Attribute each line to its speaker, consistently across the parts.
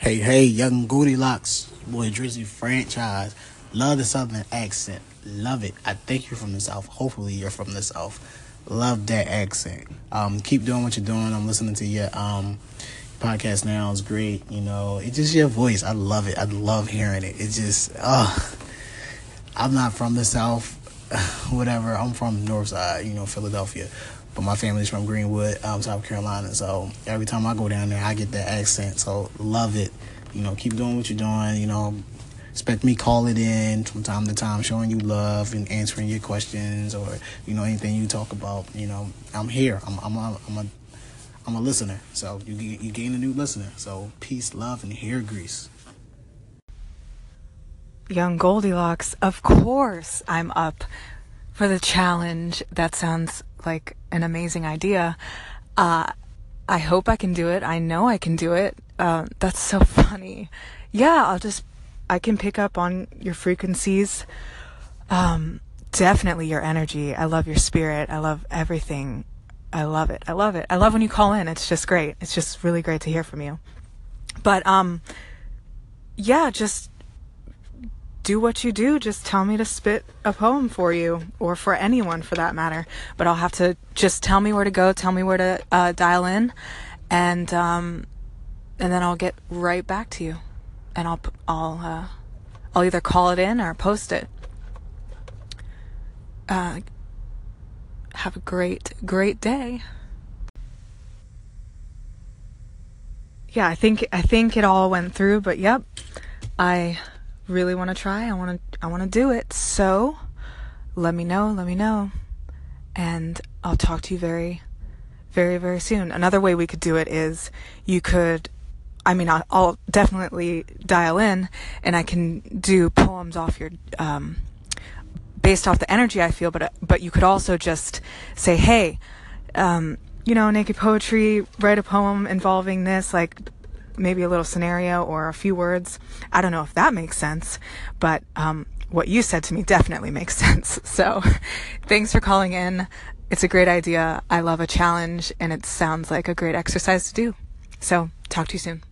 Speaker 1: Hey, hey, young Goldilocks, boy Drizzy franchise. Love the southern accent. Love it. I think you're from the south. Hopefully you're from the south. Love that accent. Um, keep doing what you're doing. I'm listening to your um podcast now. It's great. You know, it's just your voice. I love it. I love hearing it. It's just, uh, I'm not from the south. Whatever. I'm from North Side. You know, Philadelphia but my family's from Greenwood, um, South Carolina. So every time I go down there, I get that accent. So love it. You know, keep doing what you're doing. You know, expect me call it in from time to time, showing you love and answering your questions or you know anything you talk about. You know, I'm here. I'm I'm a, I'm a I'm a listener. So you you gain a new listener. So peace, love, and hair grease.
Speaker 2: Young Goldilocks, of course I'm up for the challenge. That sounds like an amazing idea. Uh, I hope I can do it. I know I can do it. Uh, that's so funny. Yeah, I'll just, I can pick up on your frequencies. Um, definitely your energy. I love your spirit. I love everything. I love it. I love it. I love when you call in. It's just great. It's just really great to hear from you. But, um, yeah, just do what you do. Just tell me to spit a poem for you, or for anyone for that matter. But I'll have to just tell me where to go, tell me where to uh, dial in, and um, and then I'll get right back to you, and I'll I'll uh, I'll either call it in or post it. Uh, have a great great day. Yeah, I think I think it all went through, but yep, I really want to try. I want to I want to do it. So, let me know, let me know. And I'll talk to you very very very soon. Another way we could do it is you could I mean I'll, definitely dial in and I can do poems off your um based off the energy I feel, but but you could also just say, "Hey, um, you know, naked poetry, write a poem involving this like maybe a little scenario or a few words. I don't know if that makes sense, but um, what you said to me definitely makes sense. So thanks for calling in. It's a great idea. I love a challenge, and it sounds like a great exercise to do. So talk to you soon.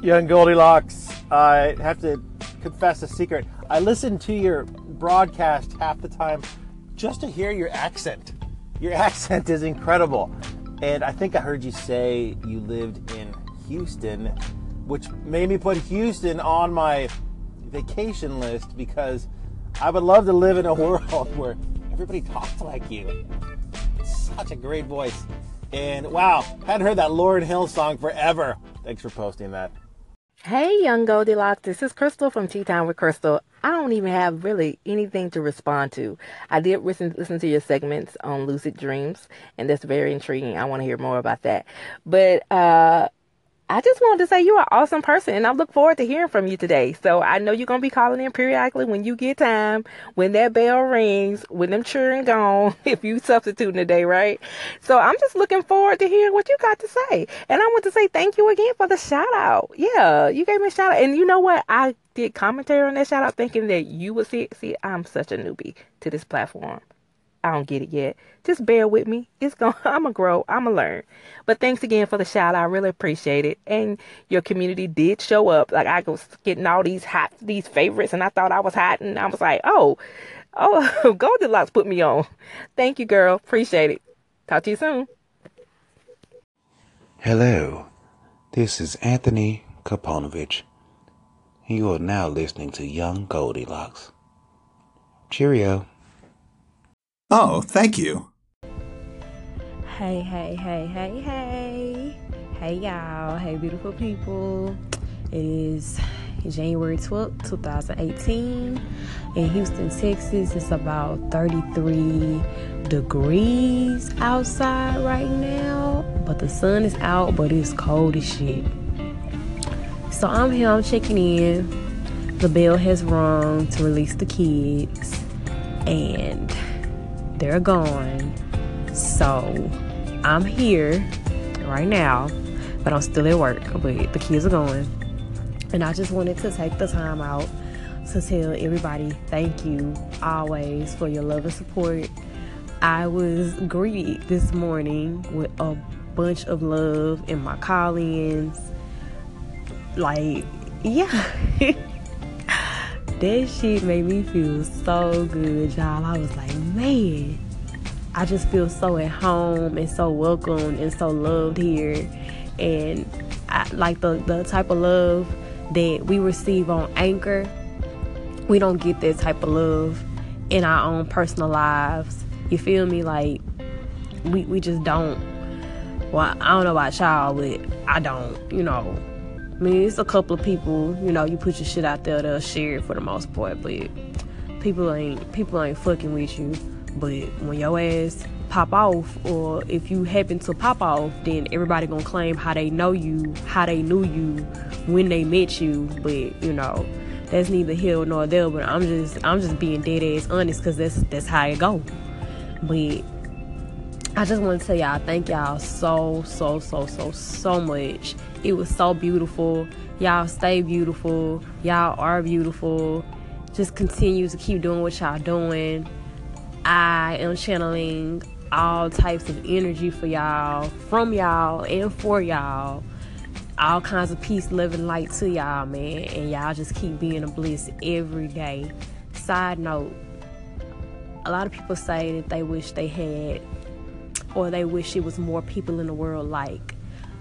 Speaker 3: Young Goldilocks, I have to confess a secret. I listen to your broadcast half the time just to hear your accent. Your accent is incredible. And I think I heard you say you lived in Houston, which made me put Houston on my vacation list because I would love to live in a world where everybody talks like you. Such a great voice. And wow, hadn't heard that Lauryn Hill song forever. Thanks for posting that.
Speaker 4: Hey, young Goldilocks. This is Crystal from Tea Time with Crystal. I don't even have really anything to respond to. I did listen, listen to your segments on lucid dreams, and that's very intriguing. I want to hear more about that. But uh, I just wanted to say you're an awesome person and I look forward to hearing from you today. So I know you're going to be calling in periodically when you get time, when that bell rings, when them children gone, if you substituting today, right? So I'm just looking forward to hearing what you got to say. And I want to say thank you again for the shout out. Yeah, you gave me a shout out. And you know what? I did commentary on that shout out thinking that you would see, see, I'm such a newbie to this platform. I don't get it yet. Just bear with me. It's going I'm gonna grow. I'm gonna learn. But thanks again for the shout. I really appreciate it. And your community did show up. Like I was getting all these hot these favorites and I thought I was hot and I was like, "Oh, oh, Goldilocks put me on." Thank you, girl. Appreciate it. Talk to you soon.
Speaker 5: Hello. This is Anthony Kaponovich. You are now listening to Young Goldilocks. Cheerio.
Speaker 6: Oh, thank you.
Speaker 7: Hey, hey, hey, hey, hey. Hey, y'all. Hey, beautiful people. It is January 12th, 2018. In Houston, Texas, it's about 33 degrees outside right now. But the sun is out, but it's cold as shit. So I'm here, I'm checking in. The bell has rung to release the kids. And they're gone. So I'm here right now, but I'm still at work. But the kids are going. And I just wanted to take the time out to tell everybody thank you always for your love and support. I was greeted this morning with a bunch of love in my call ins. like, yeah. That shit made me feel so good, y'all. I was like, man, I just feel so at home and so welcomed and so loved here. And I, like the, the type of love that we receive on Anchor, we don't get that type of love in our own personal lives. You feel me? Like, we, we just don't. Well, I don't know about y'all, but I don't, you know. I mean, it's a couple of people, you know, you put your shit out there, they'll share it for the most part, but people ain't people ain't fucking with you. But when your ass pop off, or if you happen to pop off, then everybody gonna claim how they know you, how they knew you, when they met you. But you know, that's neither here nor there. But I'm just I'm just being dead ass honest, cause that's that's how it go. But I just want to tell y'all thank y'all so so so so so much. It was so beautiful. Y'all stay beautiful. Y'all are beautiful. Just continue to keep doing what y'all doing. I am channeling all types of energy for y'all, from y'all, and for y'all. All kinds of peace, love, and light to y'all, man. And y'all just keep being a bliss every day. Side note a lot of people say that they wish they had, or they wish it was more people in the world like.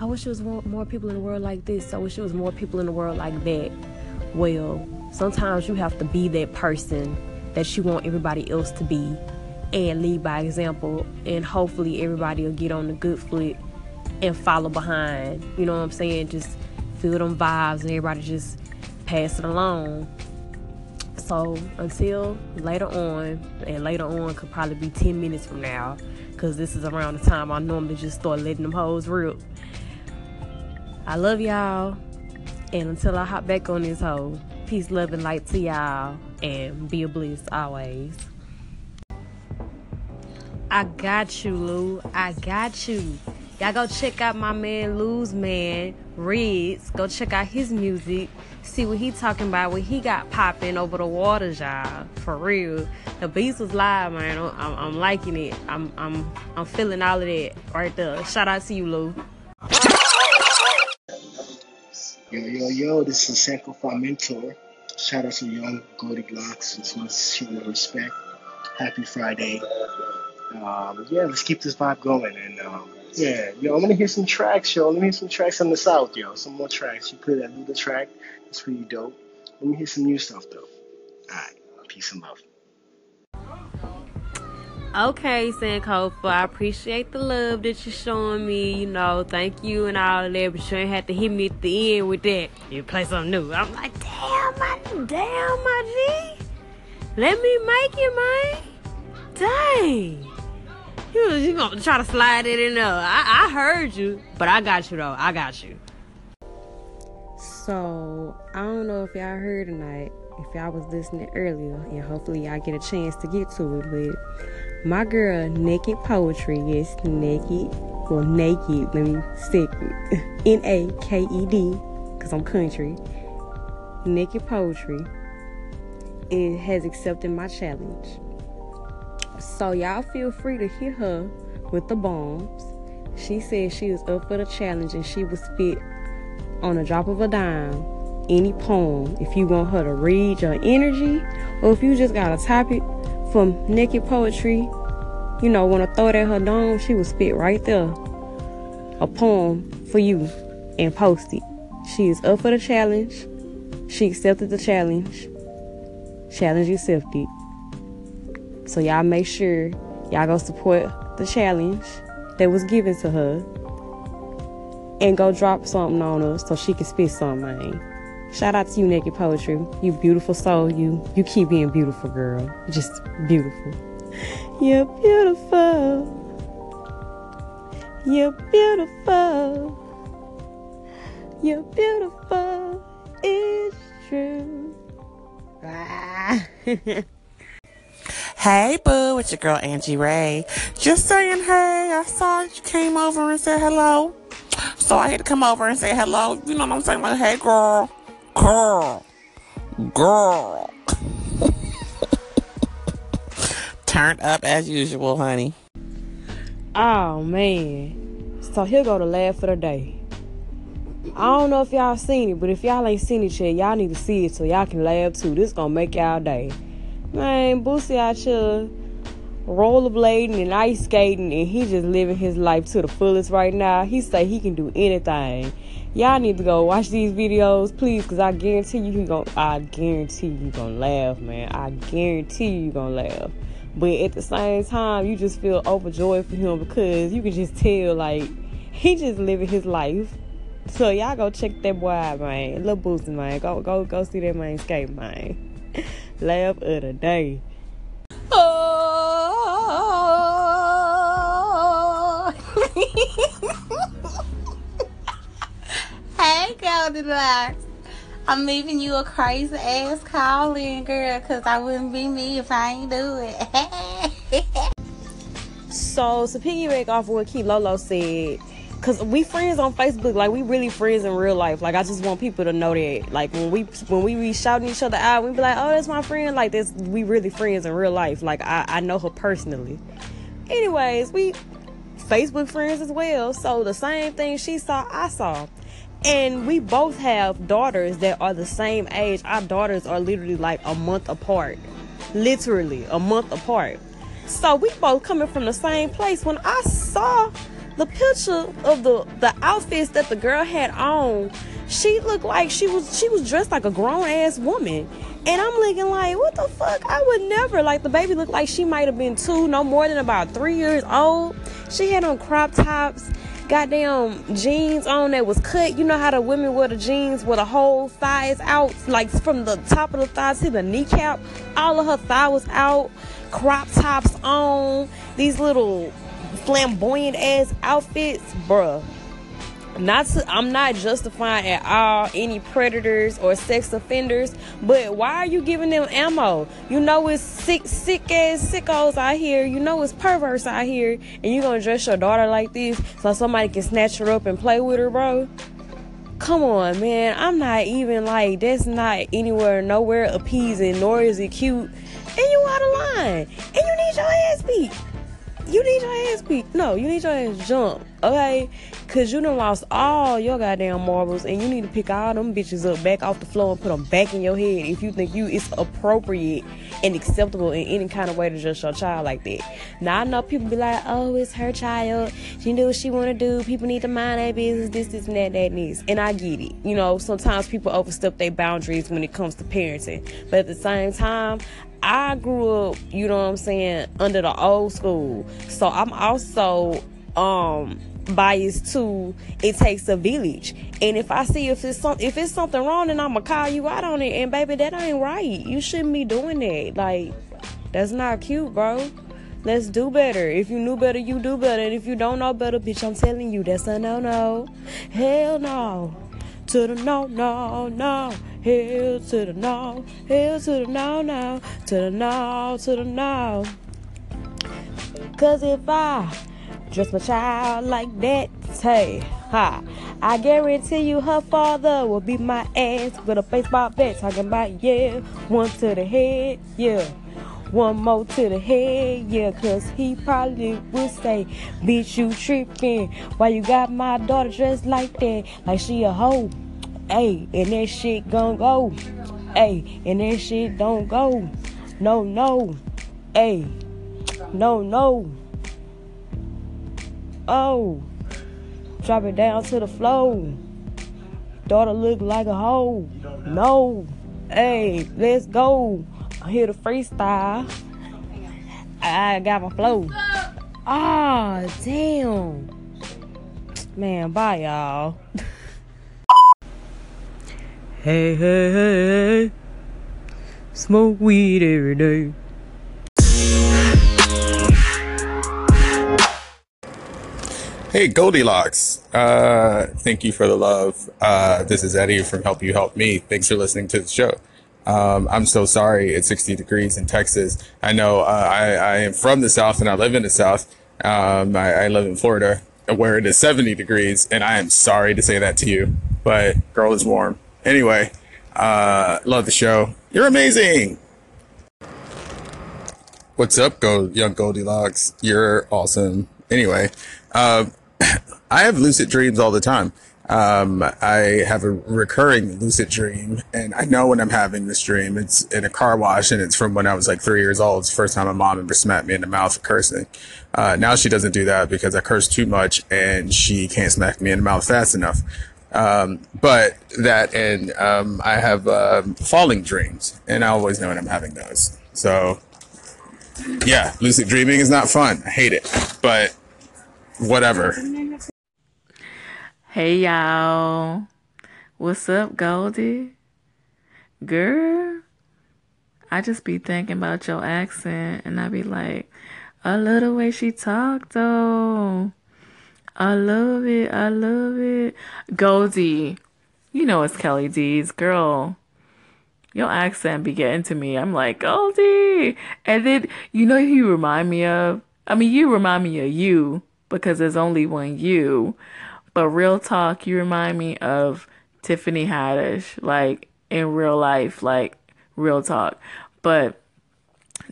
Speaker 7: I wish there was more, people in the world like this. I wish there was more people in the world like that. Well, sometimes you have to be that person that you want everybody else to be and lead by example and hopefully everybody will get on the good foot and follow behind you know what i'm saying just feel them vibes and everybody just pass it along so until later on and later on could probably be 10 minutes from now because this is around the time i normally just start letting them hoes rip i love y'all and until i hop back on this hoe peace love and light to y'all and be a bliss always I got you, Lou. I got you. Y'all go check out my man Lou's man, Reds. Go check out his music. See what he talking about, what he got popping over the waters, y'all. For real. The beats was live, man. I'm, I'm liking it. I'm, I'm, I'm feeling all of that right there. Shout out to you, Lou.
Speaker 1: Yo, yo, yo, this is Sanko Mentor. Shout out to Young Goldilocks. Just want to show my respect. Happy Friday. Um, yeah, let's keep this vibe going. And um, yeah, yo, I'm gonna hear some tracks, yo. Let me hear some tracks from the South, yo. Some more tracks. You played that Luda track. It's pretty dope. Let me hear some new stuff, though. All right, peace and love.
Speaker 7: Okay, Sankofa, I appreciate the love that you're showing me. You know, thank you and all that, but you ain't had to hit me at the end with that. You play something new. I'm like, damn, my, damn, my G. Let me make it, man. Dang. You, you gonna try to slide it in there. I, I heard you, but I got you though. I got you. So, I don't know if y'all heard tonight, if y'all was listening earlier, and hopefully y'all get a chance to get to it, but my girl, Naked Poetry, yes, Naked, well, Naked, let me stick N A K E D, because I'm country. Naked Poetry, it has accepted my challenge. So y'all feel free to hit her with the bombs. She said she was up for the challenge and she was spit on a drop of a dime any poem if you want her to read your energy or if you just got a topic from naked poetry, you know, want to throw it at her dome, she will spit right there a poem for you and post it. She is up for the challenge. She accepted the challenge. Challenge accepted. So y'all make sure y'all go support the challenge that was given to her and go drop something on her so she can spit something. Shout out to you, Naked Poetry. You beautiful soul. You you keep being beautiful, girl. Just beautiful. You're beautiful. You're beautiful. You're beautiful. It's true. Ah.
Speaker 8: Hey, boo, it's your girl Angie Ray. Just saying, hey, I saw you came over and said hello. So I had to come over and say hello. You know what I'm saying? Like, hey, girl, girl, girl. Turned up as usual, honey.
Speaker 7: Oh man. So here go the laugh for the day. I don't know if y'all seen it, but if y'all ain't seen it yet, y'all need to see it so y'all can laugh too. This gonna make y'all day. Man, Boosie out here rollerblading and ice skating, and he just living his life to the fullest right now. He say he can do anything. Y'all need to go watch these videos, please, cause I guarantee you he gon' I guarantee you gonna laugh, man. I guarantee you gonna laugh. But at the same time, you just feel overjoyed for him because you can just tell like he just living his life. So y'all go check that boy out, man. Little Boosie, man. Go go go see that man skate, man. Laugh of the day.
Speaker 9: Oh. hey, Goldilocks. I'm leaving you a crazy ass call in, girl, because I wouldn't be me if I ain't do it.
Speaker 7: So to piggyback off of what Key Lolo said, cause we friends on Facebook, like we really friends in real life. Like I just want people to know that, like when we when we be shouting each other out, we be like, oh, that's my friend. Like this, we really friends in real life. Like I I know her personally. Anyways, we Facebook friends as well. So the same thing she saw, I saw. And we both have daughters that are the same age. Our daughters are literally like a month apart. Literally a month apart. So we both coming from the same place. When I saw the picture of the the outfits that the girl had on, she looked like she was she was dressed like a grown ass woman. And I'm looking like, what the fuck? I would never. Like the baby looked like she might have been two, no more than about three years old. She had on crop tops, goddamn jeans on that was cut. You know how the women wear the jeans with the whole thigh is out, like from the top of the thigh to the kneecap. All of her thigh was out, crop tops on, these little flamboyant ass outfits, bruh not to, I'm not justifying at all any predators or sex offenders, but why are you giving them ammo? You know it's sick, sick ass sickos out here. You know it's perverts out here, and you gonna dress your daughter like this so somebody can snatch her up and play with her, bro? Come on, man. I'm not even like that's not anywhere, nowhere appeasing, nor is it cute. And you out of line, and you need your ass beat. You need your ass beat. No, you need your ass jumped, okay? Cause you done lost all your goddamn marbles, and you need to pick all them bitches up back off the floor and put them back in your head if you think you it's appropriate and acceptable in any kind of way to just your child like that. Now I know people be like, "Oh, it's her child. She do what she want to do. People need to mind their business. This, this, and that, that, this." And I get it. You know, sometimes people overstep their boundaries when it comes to parenting, but at the same time, I grew up, you know what I'm saying, under the old school. So I'm also um biased to it takes a village. And if I see if it's some if it's something wrong then I'ma call you out on it and baby that ain't right. You shouldn't be doing that. Like that's not cute, bro. Let's do better. If you knew better, you do better. And if you don't know better, bitch, I'm telling you, that's a no no. Hell no. To the no, no, no. Hell to the no. Hell to the no, no. To the no, to the no. Cause if I dress my child like that, hey, ha, I guarantee you her father will beat my ass with a baseball bat. Talking about, yeah, one to the head, yeah. One more to the head, yeah, cause he probably would say, Bitch, you tripping. Why you got my daughter dressed like that? Like she a hoe. Hey, and that shit gon' go. Hey, and that shit don't go. No, no. Hey, no, no. Oh, drop it down to the floor. Daughter look like a hoe. No. Hey, let's go. I hear the freestyle. I got my flow. Ah, damn. Man, bye, y'all. hey, hey, hey, hey. Smoke weed every day.
Speaker 10: Hey, Goldilocks. Uh, thank you for the love. Uh, this is Eddie from Help You Help Me. Thanks for listening to the show. Um, I'm so sorry it's 60 degrees in Texas. I know uh, I, I am from the South and I live in the South. Um, I, I live in Florida where it is 70 degrees, and I am sorry to say that to you, but girl is warm. Anyway, uh, love the show. You're amazing. What's up, go young Goldilocks? You're awesome. Anyway, uh, I have lucid dreams all the time. Um, I have a recurring lucid dream, and I know when I'm having this dream. It's in a car wash, and it's from when I was like three years old. It's the first time my mom ever smacked me in the mouth for cursing. Uh, now she doesn't do that because I curse too much, and she can't smack me in the mouth fast enough. Um, but that, and um, I have uh, falling dreams, and I always know when I'm having those. So, yeah, lucid dreaming is not fun. I hate it, but whatever.
Speaker 11: Hey y'all. What's up, Goldie? Girl, I just be thinking about your accent and I be like, I love the way she talked though. I love it. I love it. Goldie, you know it's Kelly D's girl. Your accent be getting to me. I'm like, Goldie. And then, you know who you remind me of? I mean, you remind me of you because there's only one you. But real talk, you remind me of Tiffany Haddish, like in real life, like real talk. But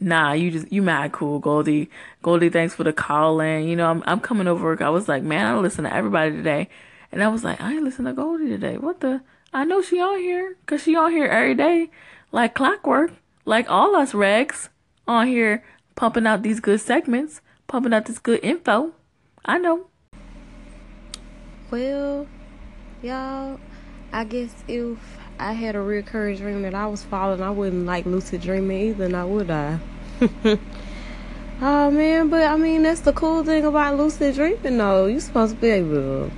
Speaker 11: nah, you just you mad cool, Goldie. Goldie, thanks for the call in. You know, I'm I'm coming over. I was like, man, I listen to everybody today, and I was like, I ain't listen to Goldie today. What the? I know she on here, cause she on here every day, like clockwork, like all us regs on here, pumping out these good segments, pumping out this good info. I know.
Speaker 7: Well, y'all, I guess if I had a reoccurring dream that I was falling, I wouldn't like lucid dreaming either, now would I? oh man, but I mean that's the cool thing about lucid dreaming though. You're supposed to be able to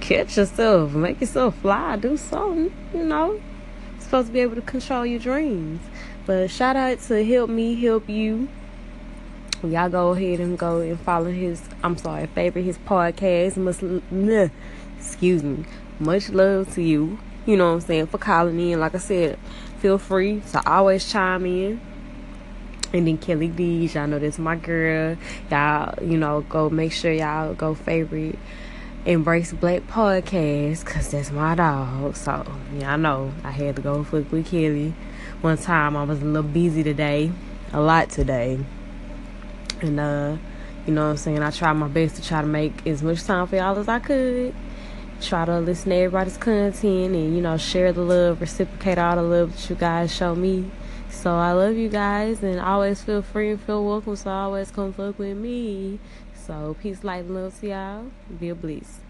Speaker 7: catch yourself, make yourself fly, do something, you know. You're supposed to be able to control your dreams. But shout out to Help Me Help You. Y'all go ahead and go and follow his I'm sorry, favorite his podcast. Must excuse me. Much love to you. You know what I'm saying, for calling in. Like I said, feel free to always chime in. And then Kelly D, y'all know that's my girl. Y'all, you know, go make sure y'all go favorite Embrace Black podcast because that's my dog. So, I know I had to go fuck with Kelly. One time I was a little busy today, a lot today. And, uh, you know what I'm saying? I tried my best to try to make as much time for y'all as I could. Try to listen to everybody's content and, you know, share the love, reciprocate all the love that you guys show me. So I love you guys and always feel free and feel welcome. So always come fuck with me. So peace, light, and love to y'all. Be a bliss.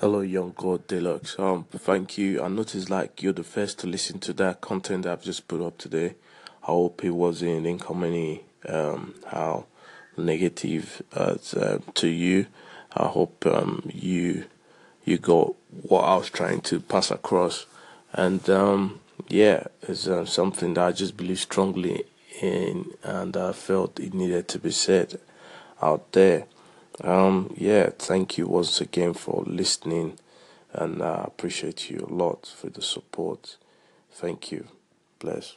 Speaker 12: Hello, Young Goldilocks. Um, thank you. I noticed like you're the first to listen to that content that I've just put up today. I hope it wasn't incoming, um, how negative uh, to you. I hope um, you you got what I was trying to pass across, and um, yeah, it's uh, something that I just believe strongly in, and I felt it needed to be said out there. Um, yeah, thank you once again for listening, and I appreciate you a lot for the support. Thank you. Bless.